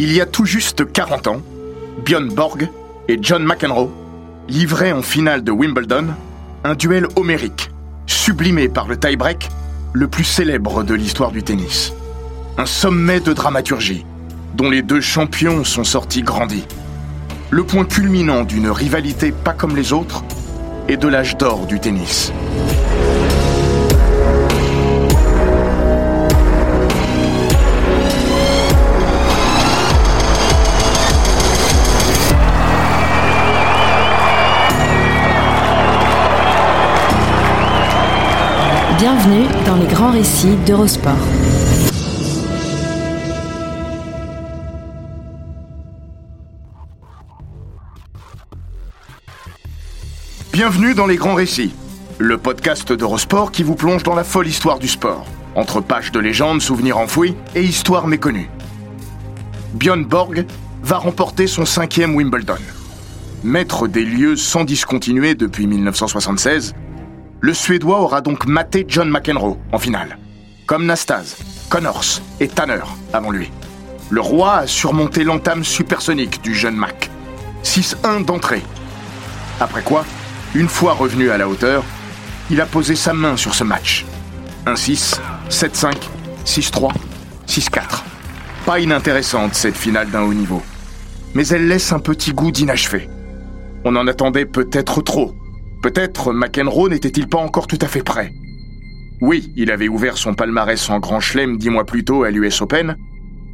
Il y a tout juste 40 ans, Björn Borg et John McEnroe livraient en finale de Wimbledon un duel homérique, sublimé par le tie-break, le plus célèbre de l'histoire du tennis. Un sommet de dramaturgie, dont les deux champions sont sortis grandis. Le point culminant d'une rivalité pas comme les autres et de l'âge d'or du tennis. Bienvenue dans les grands récits d'Eurosport. Bienvenue dans les grands récits, le podcast d'Eurosport qui vous plonge dans la folle histoire du sport, entre pages de légendes, souvenirs enfouis et histoires méconnues. Björn Borg va remporter son cinquième Wimbledon. Maître des lieux sans discontinuer depuis 1976, le Suédois aura donc maté John McEnroe en finale, comme Nastase, Connors et Tanner avant lui. Le roi a surmonté l'entame supersonique du jeune Mac. 6-1 d'entrée. Après quoi, une fois revenu à la hauteur, il a posé sa main sur ce match. 1-6, 7-5, 6-3, 6-4. Pas inintéressante cette finale d'un haut niveau. Mais elle laisse un petit goût d'inachevé. On en attendait peut-être trop. Peut-être McEnroe n'était-il pas encore tout à fait prêt. Oui, il avait ouvert son palmarès en grand chelem dix mois plus tôt à l'US Open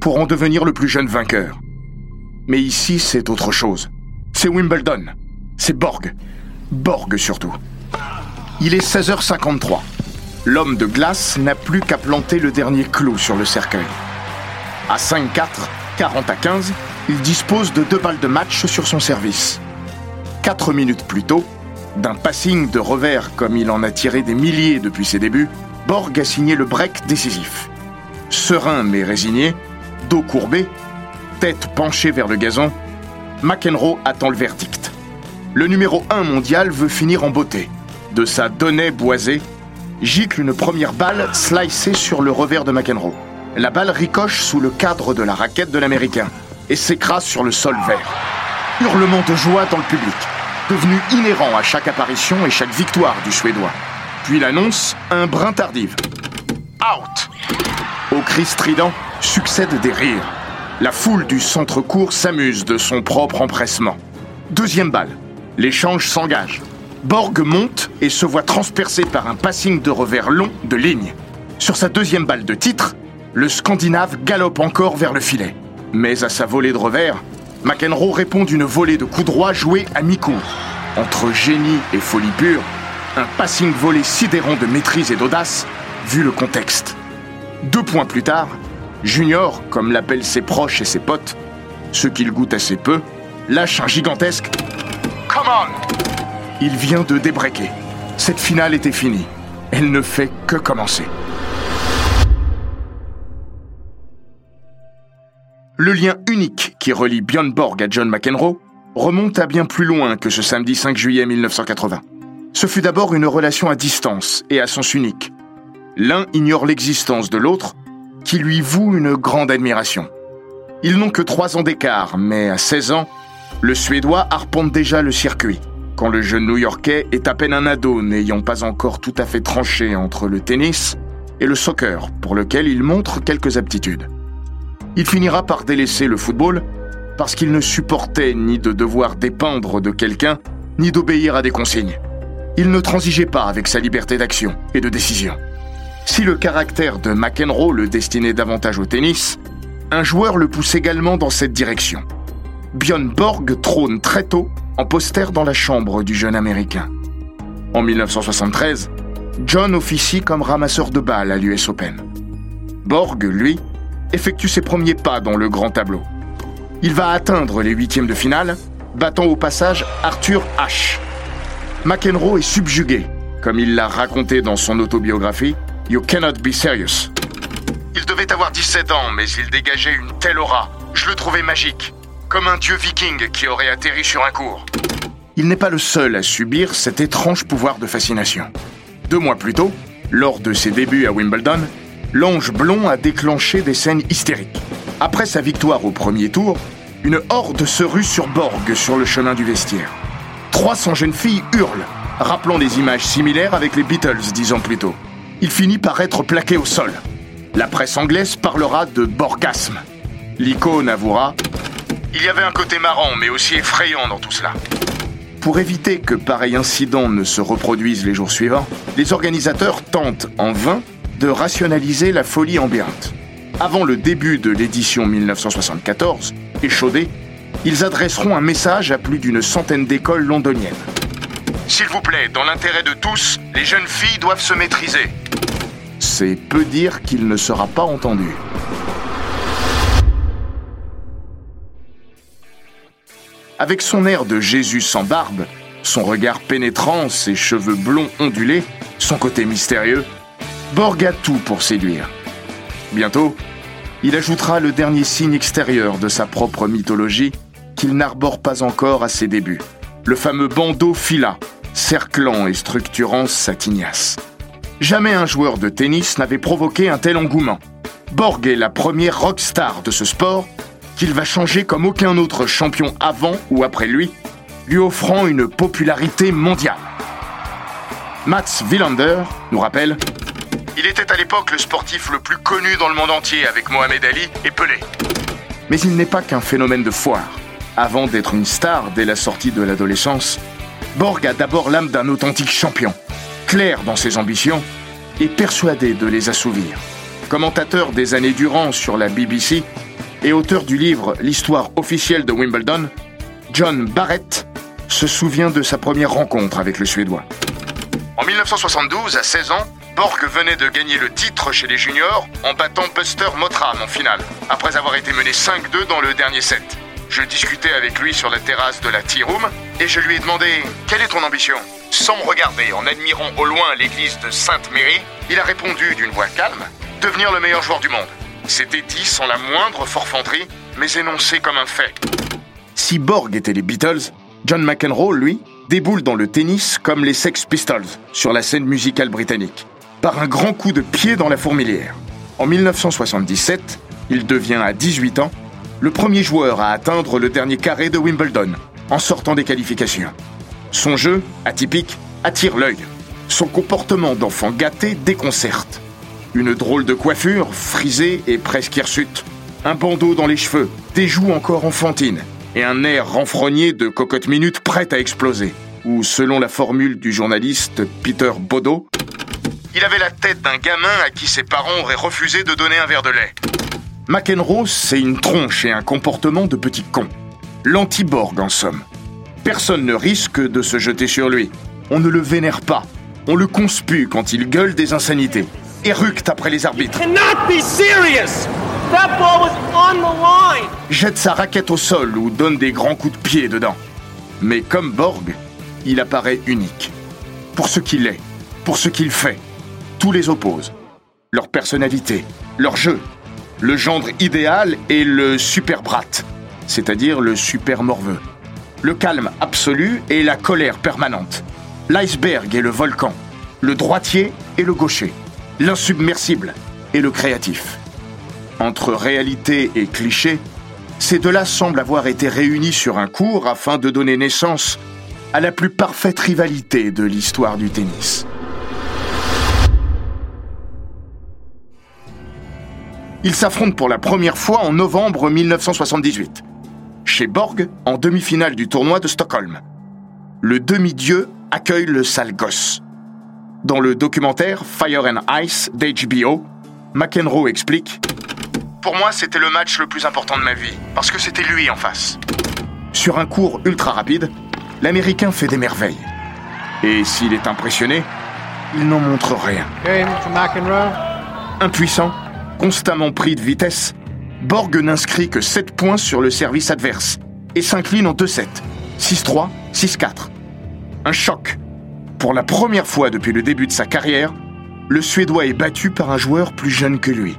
pour en devenir le plus jeune vainqueur. Mais ici, c'est autre chose. C'est Wimbledon. C'est Borg. Borg surtout. Il est 16h53. L'homme de glace n'a plus qu'à planter le dernier clou sur le cercueil. À 5-4, 40 à 15, il dispose de deux balles de match sur son service. Quatre minutes plus tôt, d'un passing de revers comme il en a tiré des milliers depuis ses débuts, Borg a signé le break décisif. Serein mais résigné, dos courbé, tête penchée vers le gazon, McEnroe attend le verdict. Le numéro 1 mondial veut finir en beauté. De sa donnée boisée, gicle une première balle slicée sur le revers de McEnroe. La balle ricoche sous le cadre de la raquette de l'Américain et s'écrase sur le sol vert. Hurlement de joie dans le public, devenu inhérent à chaque apparition et chaque victoire du Suédois. Puis l'annonce, un brin tardive. Out Au cri strident succèdent des rires. La foule du centre-court s'amuse de son propre empressement. Deuxième balle. L'échange s'engage. Borg monte et se voit transpercé par un passing de revers long de ligne. Sur sa deuxième balle de titre, le Scandinave galope encore vers le filet. Mais à sa volée de revers, McEnroe répond d'une volée de coups droits joués à mi-court. Entre génie et folie pure, un passing volé sidérant de maîtrise et d'audace, vu le contexte. Deux points plus tard, Junior, comme l'appellent ses proches et ses potes, ceux qu'il goûte assez peu, lâche un gigantesque Come on Il vient de débreaker. Cette finale était finie. Elle ne fait que commencer. Le lien unique qui relie Björn Borg à John McEnroe remonte à bien plus loin que ce samedi 5 juillet 1980. Ce fut d'abord une relation à distance et à sens unique. L'un ignore l'existence de l'autre, qui lui voue une grande admiration. Ils n'ont que trois ans d'écart, mais à 16 ans, le Suédois arpente déjà le circuit, quand le jeune New-Yorkais est à peine un ado n'ayant pas encore tout à fait tranché entre le tennis et le soccer, pour lequel il montre quelques aptitudes. Il finira par délaisser le football parce qu'il ne supportait ni de devoir dépendre de quelqu'un, ni d'obéir à des consignes. Il ne transigeait pas avec sa liberté d'action et de décision. Si le caractère de McEnroe le destinait davantage au tennis, un joueur le pousse également dans cette direction. Björn Borg trône très tôt en poster dans la chambre du jeune Américain. En 1973, John officie comme ramasseur de balles à l'US Open. Borg, lui, effectue ses premiers pas dans le grand tableau. Il va atteindre les huitièmes de finale, battant au passage Arthur H. McEnroe est subjugué, comme il l'a raconté dans son autobiographie You Cannot Be Serious. Il devait avoir 17 ans, mais il dégageait une telle aura. Je le trouvais magique, comme un dieu viking qui aurait atterri sur un cours. Il n'est pas le seul à subir cet étrange pouvoir de fascination. Deux mois plus tôt, lors de ses débuts à Wimbledon, l'ange blond a déclenché des scènes hystériques. Après sa victoire au premier tour, une horde se rue sur Borg sur le chemin du vestiaire. 300 jeunes filles hurlent, rappelant des images similaires avec les Beatles dix ans plus tôt. Il finit par être plaqué au sol. La presse anglaise parlera de Borgasme. L'icône avouera Il y avait un côté marrant, mais aussi effrayant dans tout cela. Pour éviter que pareil incident ne se reproduise les jours suivants, les organisateurs tentent en vain de rationaliser la folie ambiante. Avant le début de l'édition 1974, échaudés, ils adresseront un message à plus d'une centaine d'écoles londoniennes. S'il vous plaît, dans l'intérêt de tous, les jeunes filles doivent se maîtriser. C'est peu dire qu'il ne sera pas entendu. Avec son air de Jésus sans barbe, son regard pénétrant, ses cheveux blonds ondulés, son côté mystérieux, Borg a tout pour séduire. Bientôt, il ajoutera le dernier signe extérieur de sa propre mythologie qu'il n'arbore pas encore à ses débuts, le fameux bandeau fila, cerclant et structurant sa tignasse. Jamais un joueur de tennis n'avait provoqué un tel engouement. Borg est la première rockstar de ce sport qu'il va changer comme aucun autre champion avant ou après lui, lui offrant une popularité mondiale. Max Wilander nous rappelle Il était à l'époque le sportif le plus connu dans le monde entier avec Mohamed Ali et Pelé. Mais il n'est pas qu'un phénomène de foire. Avant d'être une star dès la sortie de l'adolescence, Borg a d'abord l'âme d'un authentique champion, clair dans ses ambitions et persuadé de les assouvir. Commentateur des années durant sur la BBC et auteur du livre L'histoire officielle de Wimbledon, John Barrett se souvient de sa première rencontre avec le Suédois. En 1972, à 16 ans, Borg venait de gagner le titre chez les juniors en battant Buster Motram en finale, après avoir été mené 5-2 dans le dernier set. Je discutais avec lui sur la terrasse de la Tea Room et je lui ai demandé Quelle est ton ambition? Sans me regarder, en admirant au loin l'église de Sainte-Mérie, il a répondu d'une voix calme Devenir le meilleur joueur du monde. C'était dit sans la moindre forfanterie, mais énoncé comme un fait. Si Borg était les Beatles, John McEnroe, lui, déboule dans le tennis comme les Sex Pistols sur la scène musicale britannique, par un grand coup de pied dans la fourmilière. En 1977, il devient à 18 ans le premier joueur à atteindre le dernier carré de Wimbledon en sortant des qualifications. Son jeu, atypique, attire l'œil. Son comportement d'enfant gâté déconcerte. Une drôle de coiffure, frisée et presque hirsute. Un bandeau dans les cheveux, des joues encore enfantines et un air renfrogné de cocotte minute prête à exploser. Ou, selon la formule du journaliste Peter Bodo, il avait la tête d'un gamin à qui ses parents auraient refusé de donner un verre de lait. McEnroe, c'est une tronche et un comportement de petit con. L'anti-Borg, en somme. Personne ne risque de se jeter sur lui. On ne le vénère pas. On le conspue quand il gueule des insanités. Éructe après les arbitres. Jette sa raquette au sol ou donne des grands coups de pied dedans. Mais comme Borg, il apparaît unique. Pour ce qu'il est, pour ce qu'il fait. Tous les opposent. Leur personnalité, leur jeu, le gendre idéal est le super brat, c'est-à-dire le super morveux. Le calme absolu et la colère permanente. L'iceberg et le volcan. Le droitier et le gaucher. L'insubmersible et le créatif. Entre réalité et cliché, ces deux-là semblent avoir été réunis sur un cours afin de donner naissance à la plus parfaite rivalité de l'histoire du tennis. Ils s'affrontent pour la première fois en novembre 1978, chez Borg, en demi-finale du tournoi de Stockholm. Le demi-dieu accueille le sale gosse. Dans le documentaire Fire and Ice d'HBO, McEnroe explique Pour moi, c'était le match le plus important de ma vie, parce que c'était lui en face. Sur un cours ultra rapide, l'Américain fait des merveilles. Et s'il est impressionné, il n'en montre rien. Impuissant, constamment pris de vitesse, Borg n'inscrit que 7 points sur le service adverse et s'incline en 2-7, 6-3, 6-4. Un choc. Pour la première fois depuis le début de sa carrière, le Suédois est battu par un joueur plus jeune que lui.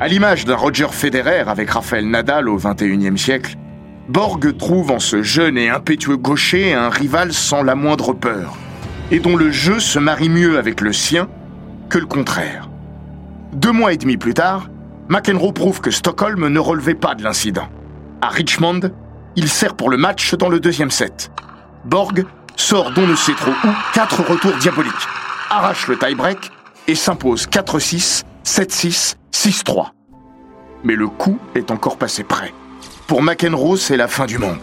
À l'image d'un Roger Federer avec Rafael Nadal au XXIe siècle, Borg trouve en ce jeune et impétueux gaucher un rival sans la moindre peur, et dont le jeu se marie mieux avec le sien que le contraire. Deux mois et demi plus tard, McEnroe prouve que Stockholm ne relevait pas de l'incident. À Richmond, il sert pour le match dans le deuxième set. Borg sort d'on ne sait trop où quatre retours diaboliques, arrache le tie-break et s'impose 4-6, 7-6, 6-3. Mais le coup est encore passé près. Pour McEnroe, c'est la fin du monde.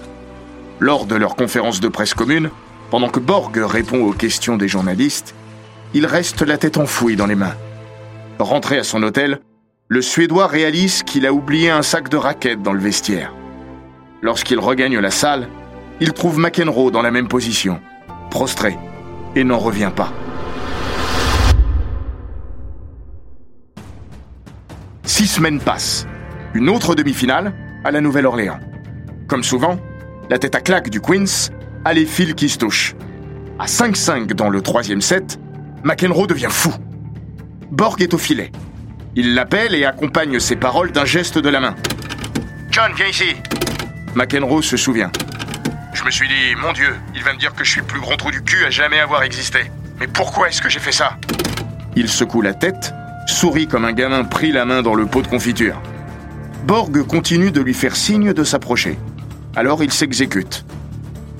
Lors de leur conférence de presse commune, pendant que Borg répond aux questions des journalistes, il reste la tête enfouie dans les mains. Rentré à son hôtel, le Suédois réalise qu'il a oublié un sac de raquettes dans le vestiaire. Lorsqu'il regagne la salle, il trouve McEnroe dans la même position, prostré, et n'en revient pas. Six semaines passent. Une autre demi-finale, à la Nouvelle-Orléans. Comme souvent, la tête à claque du Queens a les fils qui se touchent. À 5-5 dans le troisième set, McEnroe devient fou. Borg est au filet. Il l'appelle et accompagne ses paroles d'un geste de la main. John, viens ici. McEnroe se souvient. Je me suis dit, mon Dieu, il va me dire que je suis le plus grand trou du cul à jamais avoir existé. Mais pourquoi est-ce que j'ai fait ça? Il secoue la tête, sourit comme un gamin pris la main dans le pot de confiture. Borg continue de lui faire signe de s'approcher. Alors il s'exécute.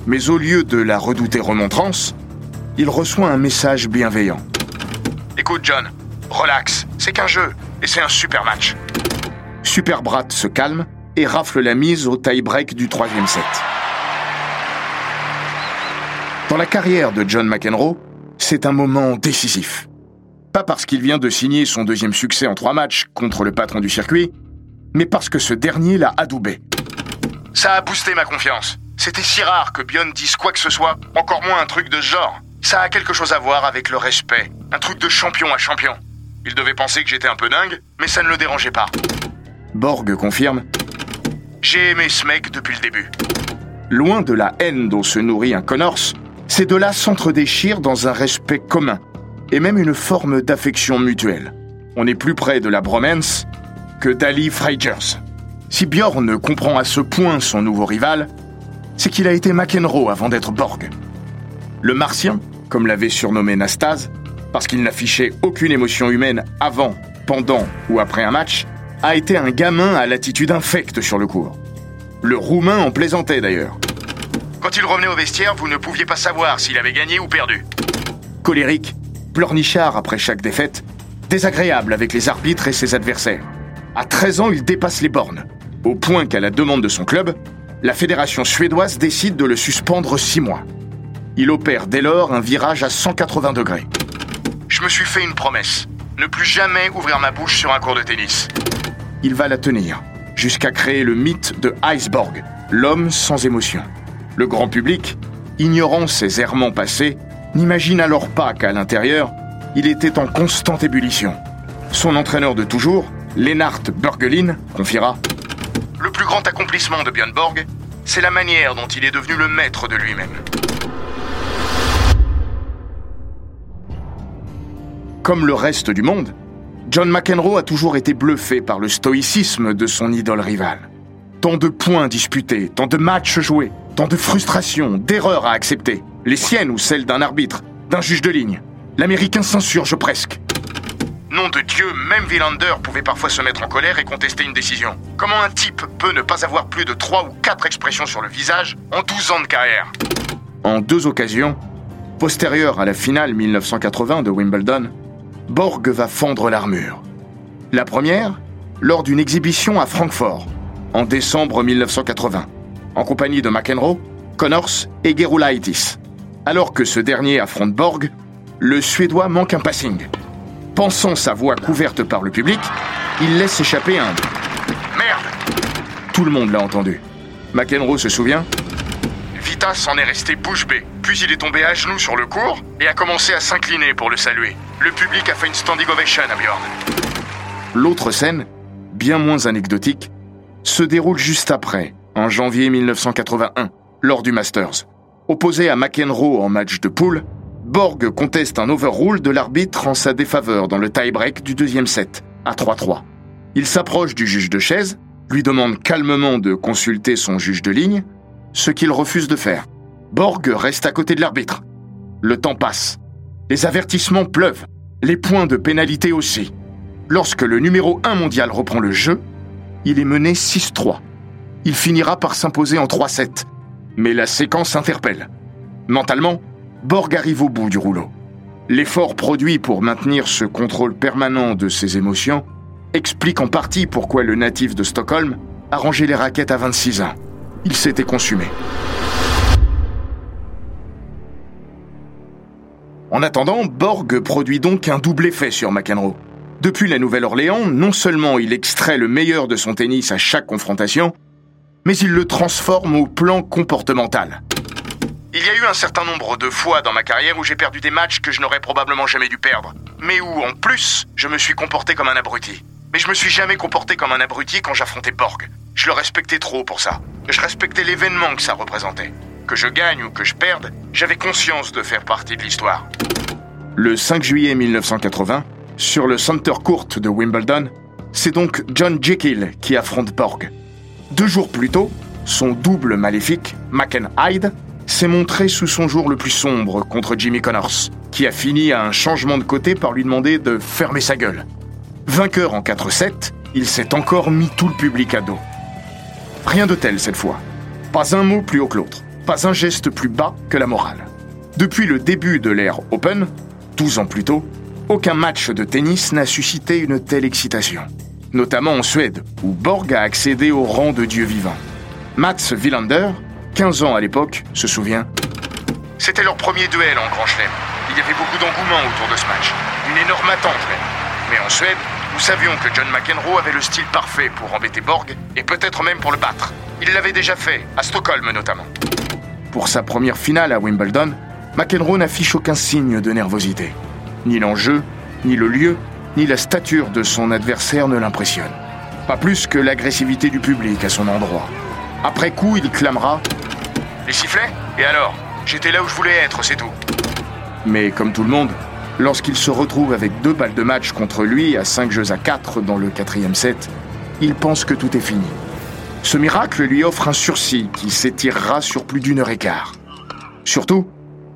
Mais au lieu de la redouter remontrance, il reçoit un message bienveillant. Écoute John, relax, c'est qu'un jeu, et c'est un super match. Super Brat se calme et rafle la mise au tie-break du troisième set. Dans la carrière de John McEnroe, c'est un moment décisif. Pas parce qu'il vient de signer son deuxième succès en trois matchs contre le patron du circuit, mais parce que ce dernier l'a adoubé. Ça a boosté ma confiance. C'était si rare que Björn dise quoi que ce soit, encore moins un truc de ce genre. Ça a quelque chose à voir avec le respect, un truc de champion à champion. Il devait penser que j'étais un peu dingue, mais ça ne le dérangeait pas. Borg confirme J'ai aimé ce mec depuis le début. Loin de la haine dont se nourrit un Connors, ces deux-là s'entre-déchirent dans un respect commun, et même une forme d'affection mutuelle. On est plus près de la bromance que d'Ali Frigers. Si Bjorn comprend à ce point son nouveau rival, c'est qu'il a été McEnroe avant d'être Borg. Le Martien, comme l'avait surnommé Nastase, parce qu'il n'affichait aucune émotion humaine avant, pendant ou après un match, a été un gamin à l'attitude infecte sur le court. Le Roumain en plaisantait d'ailleurs. Quand il revenait au vestiaire, vous ne pouviez pas savoir s'il avait gagné ou perdu. Colérique, pleurnichard après chaque défaite, désagréable avec les arbitres et ses adversaires. À 13 ans, il dépasse les bornes, au point qu'à la demande de son club, la fédération suédoise décide de le suspendre 6 mois. Il opère dès lors un virage à 180 degrés. Je me suis fait une promesse, ne plus jamais ouvrir ma bouche sur un cours de tennis. Il va la tenir, jusqu'à créer le mythe de Iceborg, l'homme sans émotion. Le grand public, ignorant ses errements passés, n'imagine alors pas qu'à l'intérieur, il était en constante ébullition. Son entraîneur de toujours, Lennart Bergelin confiera Le plus grand accomplissement de Björn Borg, c'est la manière dont il est devenu le maître de lui-même. Comme le reste du monde, John McEnroe a toujours été bluffé par le stoïcisme de son idole rival. Tant de points disputés, tant de matchs joués, tant de frustrations, d'erreurs à accepter, les siennes ou celles d'un arbitre, d'un juge de ligne. L'Américain s'insurge presque. Nom de Dieu, même Villander pouvait parfois se mettre en colère et contester une décision. Comment un type peut ne pas avoir plus de 3 ou 4 expressions sur le visage en 12 ans de carrière? En deux occasions, postérieures à la finale 1980 de Wimbledon, Borg va fendre l'armure. La première, lors d'une exhibition à Francfort, en décembre 1980, en compagnie de McEnroe, Connors et Gerulaitis. Alors que ce dernier affronte Borg, le Suédois manque un passing. Pensant sa voix couverte par le public, il laisse échapper un Merde Tout le monde l'a entendu. McEnroe se souvient Lolita s'en est resté bouche bée. Puis il est tombé à genoux sur le cours et a commencé à s'incliner pour le saluer. Le public a fait une standing ovation à Bjorn. L'autre scène, bien moins anecdotique, se déroule juste après, en janvier 1981, lors du Masters. Opposé à McEnroe en match de poule, Borg conteste un overrule de l'arbitre en sa défaveur dans le tie-break du deuxième set, à 3-3. Il s'approche du juge de chaise, lui demande calmement de consulter son juge de ligne, ce qu'il refuse de faire. Borg reste à côté de l'arbitre. Le temps passe. Les avertissements pleuvent. Les points de pénalité aussi. Lorsque le numéro 1 mondial reprend le jeu, il est mené 6-3. Il finira par s'imposer en 3-7. Mais la séquence interpelle. Mentalement, Borg arrive au bout du rouleau. L'effort produit pour maintenir ce contrôle permanent de ses émotions explique en partie pourquoi le natif de Stockholm a rangé les raquettes à 26 ans. Il s'était consumé. En attendant, Borg produit donc un double effet sur McEnroe. Depuis la Nouvelle-Orléans, non seulement il extrait le meilleur de son tennis à chaque confrontation, mais il le transforme au plan comportemental. Il y a eu un certain nombre de fois dans ma carrière où j'ai perdu des matchs que je n'aurais probablement jamais dû perdre, mais où, en plus, je me suis comporté comme un abruti. Mais je me suis jamais comporté comme un abruti quand j'affrontais Borg. Je le respectais trop pour ça. Je respectais l'événement que ça représentait. Que je gagne ou que je perde, j'avais conscience de faire partie de l'histoire. Le 5 juillet 1980, sur le Center Court de Wimbledon, c'est donc John Jekyll qui affronte Borg. Deux jours plus tôt, son double maléfique, Hyde, s'est montré sous son jour le plus sombre contre Jimmy Connors, qui a fini à un changement de côté par lui demander de fermer sa gueule. Vainqueur en 4-7, il s'est encore mis tout le public à dos. Rien de tel cette fois. Pas un mot plus haut que l'autre, pas un geste plus bas que la morale. Depuis le début de l'ère Open, 12 ans plus tôt, aucun match de tennis n'a suscité une telle excitation. Notamment en Suède, où Borg a accédé au rang de dieu vivant. Mats Wilander, 15 ans à l'époque, se souvient. C'était leur premier duel en Grand Chelem. Il y avait beaucoup d'engouement autour de ce match. Une énorme attente même. Mais en Suède, nous savions que John McEnroe avait le style parfait pour embêter Borg et peut-être même pour le battre. Il l'avait déjà fait, à Stockholm notamment. Pour sa première finale à Wimbledon, McEnroe n'affiche aucun signe de nervosité. Ni l'enjeu, ni le lieu, ni la stature de son adversaire ne l'impressionnent. Pas plus que l'agressivité du public à son endroit. Après coup, il clamera les sifflets? Et alors? J'étais là où je voulais être, c'est tout. Mais comme tout le monde, lorsqu'il se retrouve avec deux balles de match contre lui à 5 jeux à 4 dans le quatrième set, il pense que tout est fini. Ce miracle lui offre un sursis qui s'étirera sur plus d'une heure et quart. Surtout,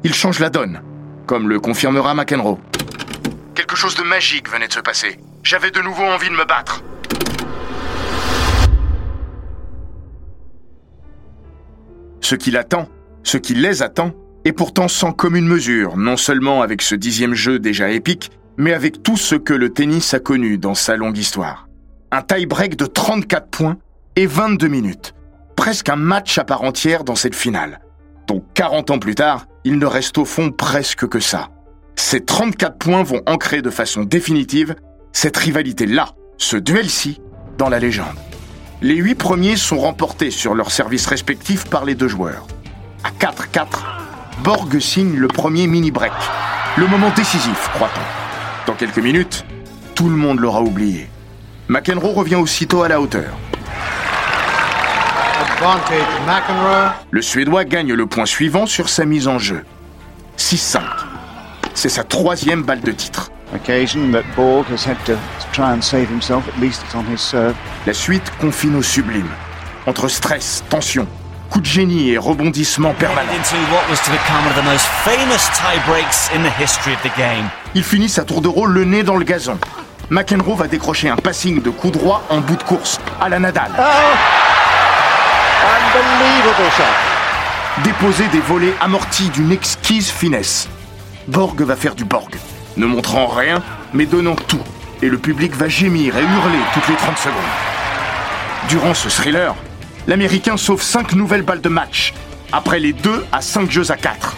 il change la donne, comme le confirmera McEnroe. Quelque chose de magique venait de se passer. J'avais de nouveau envie de me battre. Ce qui l'attend, ce qui les attend, est pourtant sans commune mesure, non seulement avec ce dixième jeu déjà épique, mais avec tout ce que le tennis a connu dans sa longue histoire. Un tie-break de 34 points et 22 minutes. Presque un match à part entière dans cette finale. Donc 40 ans plus tard, il ne reste au fond presque que ça. Ces 34 points vont ancrer de façon définitive cette rivalité-là, ce duel-ci, dans la légende. Les huit premiers sont remportés sur leurs services respectifs par les deux joueurs. À 4-4, Borg signe le premier mini-break. Le moment décisif, croit-on. Dans quelques minutes, tout le monde l'aura oublié. McEnroe revient aussitôt à la hauteur. Le Suédois gagne le point suivant sur sa mise en jeu. 6-5. C'est sa troisième balle de titre. La suite confine au sublime. Entre stress, tension, coup de génie et rebondissement permanent. Il finit sa tour de rôle le nez dans le gazon. McEnroe va décrocher un passing de coup droit en bout de course, à la Nadal. Oh! Déposer des volets amortis d'une exquise finesse. Borg va faire du Borg, ne montrant rien, mais donnant tout. Et le public va gémir et hurler toutes les 30 secondes. Durant ce thriller, l'Américain sauve 5 nouvelles balles de match, après les 2 à 5 jeux à 4.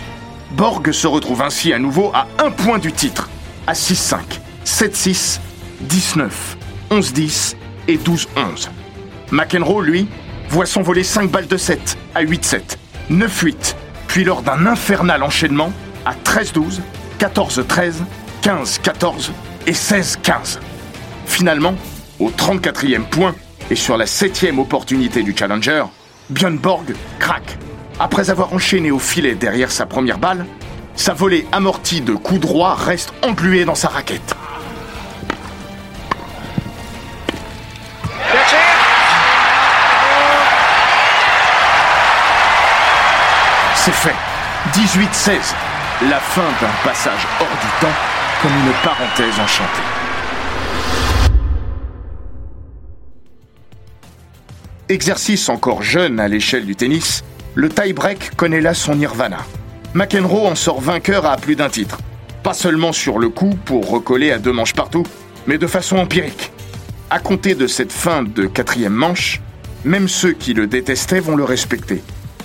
Borg se retrouve ainsi à nouveau à un point du titre, à 6-5, 7-6, 19, 11-10 et 12-11. McEnroe, lui, voit s'envoler 5 balles de 7 à 8-7. 9-8, puis lors d'un infernal enchaînement à 13-12, 14-13, 15-14 et 16-15. Finalement, au 34e point et sur la 7e opportunité du challenger, Björn Borg craque. Après avoir enchaîné au filet derrière sa première balle, sa volée amortie de coups droits reste engluée dans sa raquette. C'est fait. 18-16. La fin d'un passage hors du temps comme une parenthèse enchantée. Exercice encore jeune à l'échelle du tennis, le tie-break connaît là son nirvana. McEnroe en sort vainqueur à plus d'un titre. Pas seulement sur le coup pour recoller à deux manches partout, mais de façon empirique. À compter de cette fin de quatrième manche, même ceux qui le détestaient vont le respecter,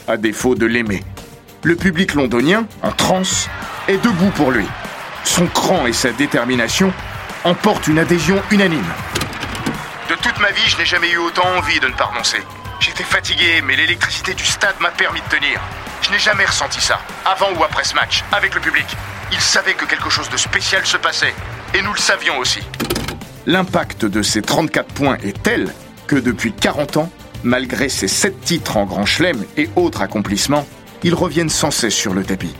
à défaut de l'aimer. Le public londonien, en transe, est debout pour lui. Son cran et sa détermination emportent une adhésion unanime. Toute ma vie, je n'ai jamais eu autant envie de ne pas renoncer. J'étais fatigué, mais l'électricité du stade m'a permis de tenir. Je n'ai jamais ressenti ça, avant ou après ce match, avec le public. Ils savaient que quelque chose de spécial se passait, et nous le savions aussi. L'impact de ces 34 points est tel que depuis 40 ans, malgré ses 7 titres en Grand Chelem et autres accomplissements, ils reviennent sans cesse sur le tapis.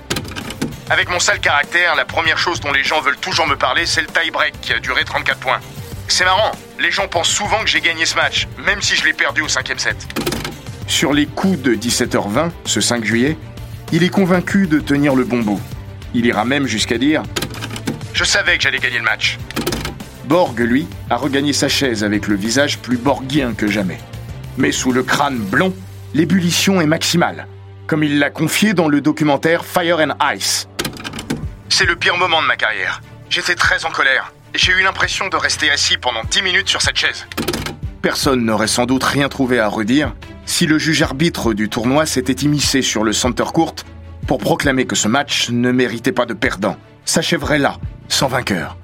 Avec mon sale caractère, la première chose dont les gens veulent toujours me parler, c'est le tie-break qui a duré 34 points. C'est marrant, les gens pensent souvent que j'ai gagné ce match, même si je l'ai perdu au cinquième set. Sur les coups de 17h20, ce 5 juillet, il est convaincu de tenir le bon bout. Il ira même jusqu'à dire Je savais que j'allais gagner le match. Borg, lui, a regagné sa chaise avec le visage plus borgien que jamais. Mais sous le crâne blond, l'ébullition est maximale, comme il l'a confié dans le documentaire Fire and Ice. C'est le pire moment de ma carrière. J'étais très en colère j'ai eu l'impression de rester assis pendant 10 minutes sur cette chaise. Personne n'aurait sans doute rien trouvé à redire si le juge arbitre du tournoi s'était immiscé sur le center court pour proclamer que ce match ne méritait pas de perdant, s'achèverait là, sans vainqueur.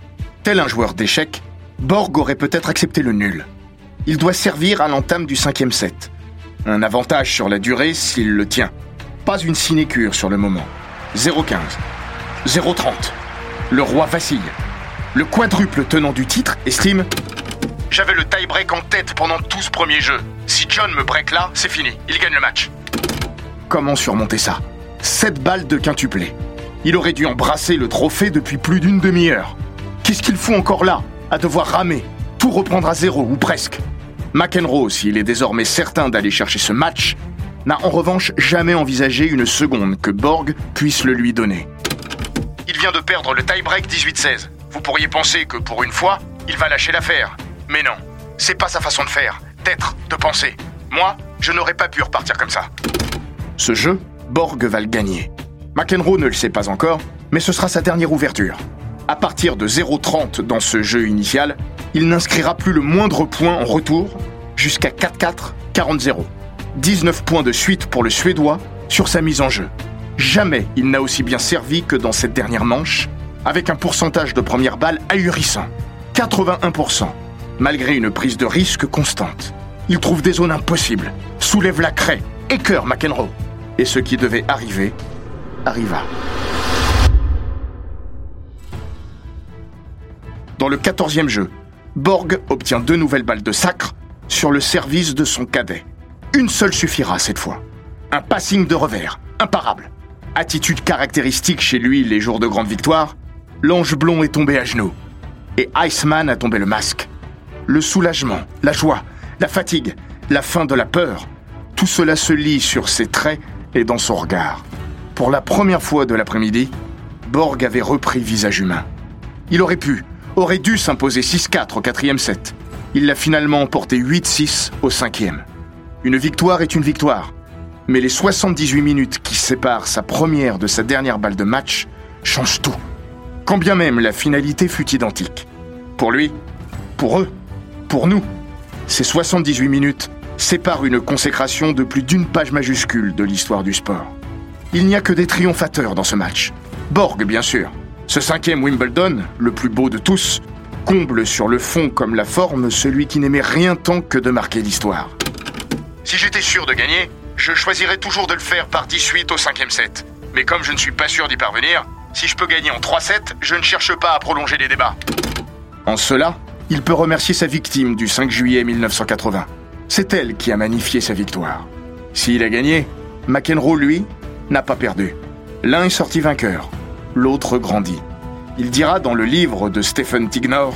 Tel un joueur d'échecs, Borg aurait peut-être accepté le nul. Il doit servir à l'entame du cinquième set. Un avantage sur la durée s'il le tient. Pas une sinécure sur le moment. 0,15. 0,30. Le roi vacille. Le quadruple tenant du titre estime J'avais le tie-break en tête pendant tout ce premier jeu. Si John me break là, c'est fini. Il gagne le match. Comment surmonter ça? 7 balles de quintuplé. Il aurait dû embrasser le trophée depuis plus d'une demi-heure. Qu'est-ce qu'il fout encore là? À devoir ramer, tout reprendre à zéro ou presque. McEnroe, s'il est désormais certain d'aller chercher ce match, n'a en revanche jamais envisagé une seconde que Borg puisse le lui donner. Il vient de perdre le tie-break 18-16. Vous pourriez penser que pour une fois, il va lâcher l'affaire. Mais non, c'est pas sa façon de faire, d'être, de penser. Moi, je n'aurais pas pu repartir comme ça. Ce jeu, Borg va le gagner. McEnroe ne le sait pas encore, mais ce sera sa dernière ouverture. À partir de 0,30 dans ce jeu initial, il n'inscrira plus le moindre point en retour jusqu'à 4-4, 40-0. 19 points de suite pour le Suédois sur sa mise en jeu. Jamais il n'a aussi bien servi que dans cette dernière manche, avec un pourcentage de première balle ahurissant. 81%, malgré une prise de risque constante. Il trouve des zones impossibles, soulève la craie, écœure McEnroe. Et ce qui devait arriver, arriva. Dans le 14e jeu, Borg obtient deux nouvelles balles de sacre sur le service de son cadet. Une seule suffira cette fois. Un passing de revers, imparable. Attitude caractéristique chez lui les jours de grande victoire, l'ange blond est tombé à genoux. Et Iceman a tombé le masque. Le soulagement, la joie, la fatigue, la fin de la peur, tout cela se lit sur ses traits et dans son regard. Pour la première fois de l'après-midi, Borg avait repris visage humain. Il aurait pu, aurait dû s'imposer 6-4 au quatrième set. Il l'a finalement emporté 8-6 au cinquième. Une victoire est une victoire. Mais les 78 minutes qui séparent sa première de sa dernière balle de match changent tout. Quand bien même la finalité fut identique. Pour lui, pour eux, pour nous, ces 78 minutes séparent une consécration de plus d'une page majuscule de l'histoire du sport. Il n'y a que des triomphateurs dans ce match. Borg, bien sûr. Ce cinquième Wimbledon, le plus beau de tous, comble sur le fond comme la forme celui qui n'aimait rien tant que de marquer l'histoire. Si j'étais sûr de gagner, je choisirais toujours de le faire par 18 au cinquième set. Mais comme je ne suis pas sûr d'y parvenir, si je peux gagner en 3-7, je ne cherche pas à prolonger les débats. En cela, il peut remercier sa victime du 5 juillet 1980. C'est elle qui a magnifié sa victoire. S'il a gagné, McEnroe, lui, n'a pas perdu. L'un est sorti vainqueur, l'autre grandit. Il dira dans le livre de Stephen Tignor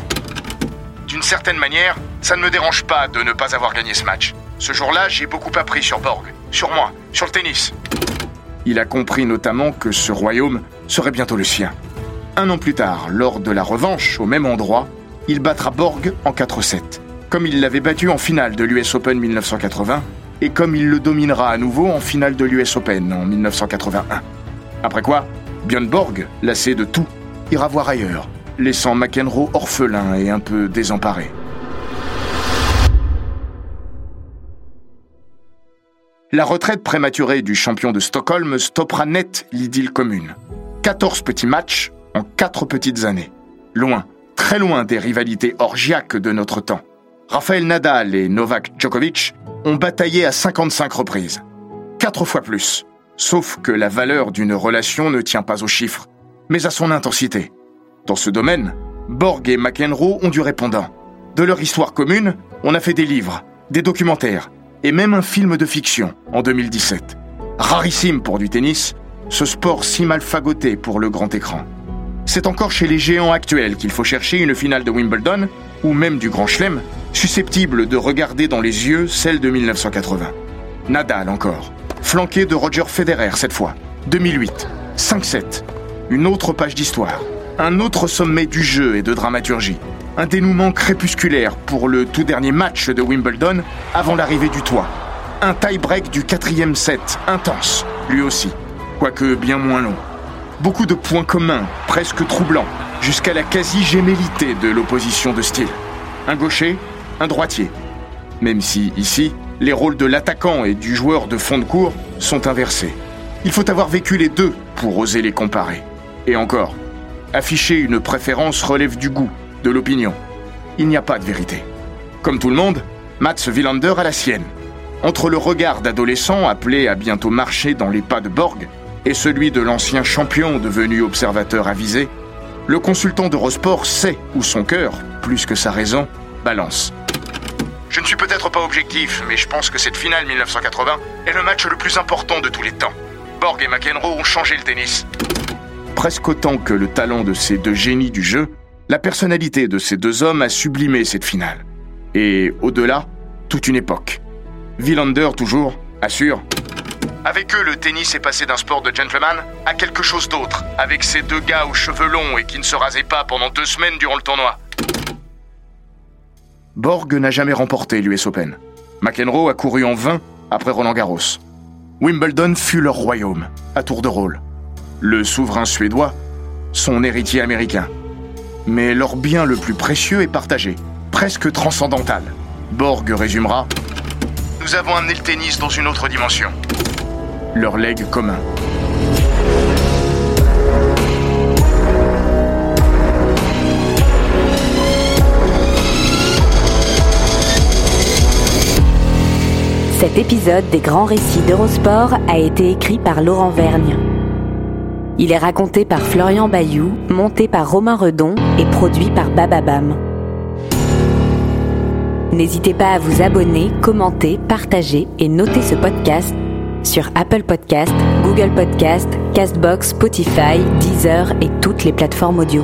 D'une certaine manière, ça ne me dérange pas de ne pas avoir gagné ce match. Ce jour-là, j'ai beaucoup appris sur Borg, sur moi, sur le tennis. Il a compris notamment que ce royaume serait bientôt le sien. Un an plus tard, lors de la revanche, au même endroit, il battra Borg en 4-7, comme il l'avait battu en finale de l'US Open 1980 et comme il le dominera à nouveau en finale de l'US Open en 1981. Après quoi, Björn Borg, lassé de tout, ira voir ailleurs, laissant McEnroe orphelin et un peu désemparé. La retraite prématurée du champion de Stockholm stoppera net l'idylle commune. 14 petits matchs en 4 petites années. Loin, très loin des rivalités orgiaques de notre temps. Rafael Nadal et Novak Djokovic ont bataillé à 55 reprises. Quatre fois plus. Sauf que la valeur d'une relation ne tient pas aux chiffres, mais à son intensité. Dans ce domaine, Borg et McEnroe ont du répondant. De leur histoire commune, on a fait des livres, des documentaires et même un film de fiction en 2017. Rarissime pour du tennis, ce sport si mal fagoté pour le grand écran. C'est encore chez les géants actuels qu'il faut chercher une finale de Wimbledon, ou même du Grand Chelem, susceptible de regarder dans les yeux celle de 1980. Nadal encore, flanqué de Roger Federer cette fois, 2008, 5-7, une autre page d'histoire, un autre sommet du jeu et de dramaturgie, un dénouement crépusculaire pour le tout dernier match de Wimbledon avant l'arrivée du toit, un tie-break du quatrième set, intense, lui aussi, quoique bien moins long. Beaucoup de points communs, presque troublants, jusqu'à la quasi-gémellité de l'opposition de style. Un gaucher, un droitier. Même si, ici, les rôles de l'attaquant et du joueur de fond de cours sont inversés. Il faut avoir vécu les deux pour oser les comparer. Et encore, afficher une préférence relève du goût, de l'opinion. Il n'y a pas de vérité. Comme tout le monde, Mats Wilander a la sienne. Entre le regard d'adolescent appelé à bientôt marcher dans les pas de Borg et celui de l'ancien champion devenu observateur avisé, le consultant d'Eurosport sait où son cœur, plus que sa raison, balance. Je ne suis peut-être pas objectif, mais je pense que cette finale 1980 est le match le plus important de tous les temps. Borg et McEnroe ont changé le tennis. Presque autant que le talent de ces deux génies du jeu, la personnalité de ces deux hommes a sublimé cette finale. Et au-delà, toute une époque. Villander toujours, assure. Avec eux, le tennis est passé d'un sport de gentleman à quelque chose d'autre, avec ces deux gars aux cheveux longs et qui ne se rasaient pas pendant deux semaines durant le tournoi. Borg n'a jamais remporté l'US Open. McEnroe a couru en vain après Roland Garros. Wimbledon fut leur royaume, à tour de rôle. Le souverain suédois, son héritier américain. Mais leur bien le plus précieux est partagé, presque transcendantal. Borg résumera Nous avons amené le tennis dans une autre dimension. Leur legs commun. Cet épisode des grands récits d'Eurosport a été écrit par Laurent Vergne. Il est raconté par Florian Bayou, monté par Romain Redon et produit par Bababam. N'hésitez pas à vous abonner, commenter, partager et noter ce podcast sur Apple Podcast, Google Podcast, Castbox, Spotify, Deezer et toutes les plateformes audio.